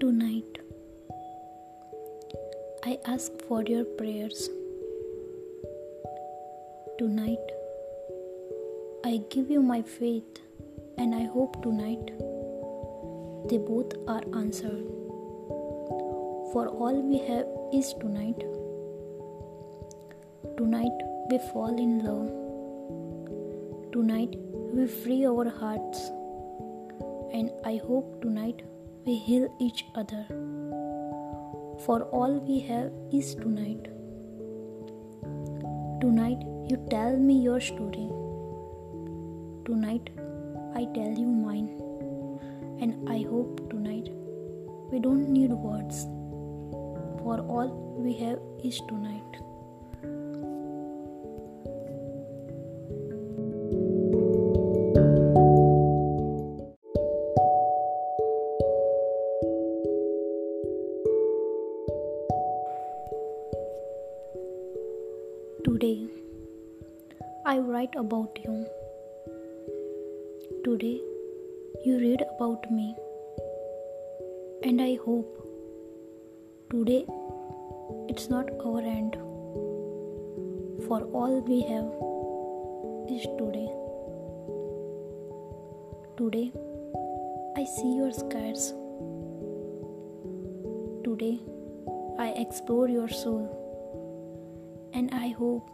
Tonight, I ask for your prayers. Tonight, I give you my faith, and I hope tonight they both are answered. For all we have is tonight. Tonight, we fall in love. Tonight, we free our hearts. And I hope tonight we heal each other for all we have is tonight. Tonight, you tell me your story. Tonight, I tell you mine. And I hope tonight we don't need words, for all we have is tonight. Today, I write about you. Today, you read about me. And I hope today it's not our end. For all we have is today. Today, I see your scars. Today, I explore your soul. And I hope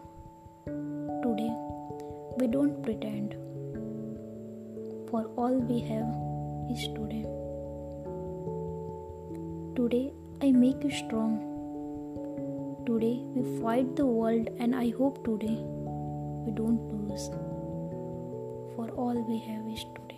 today we don't pretend, for all we have is today. Today I make you strong. Today we fight the world, and I hope today we don't lose, for all we have is today.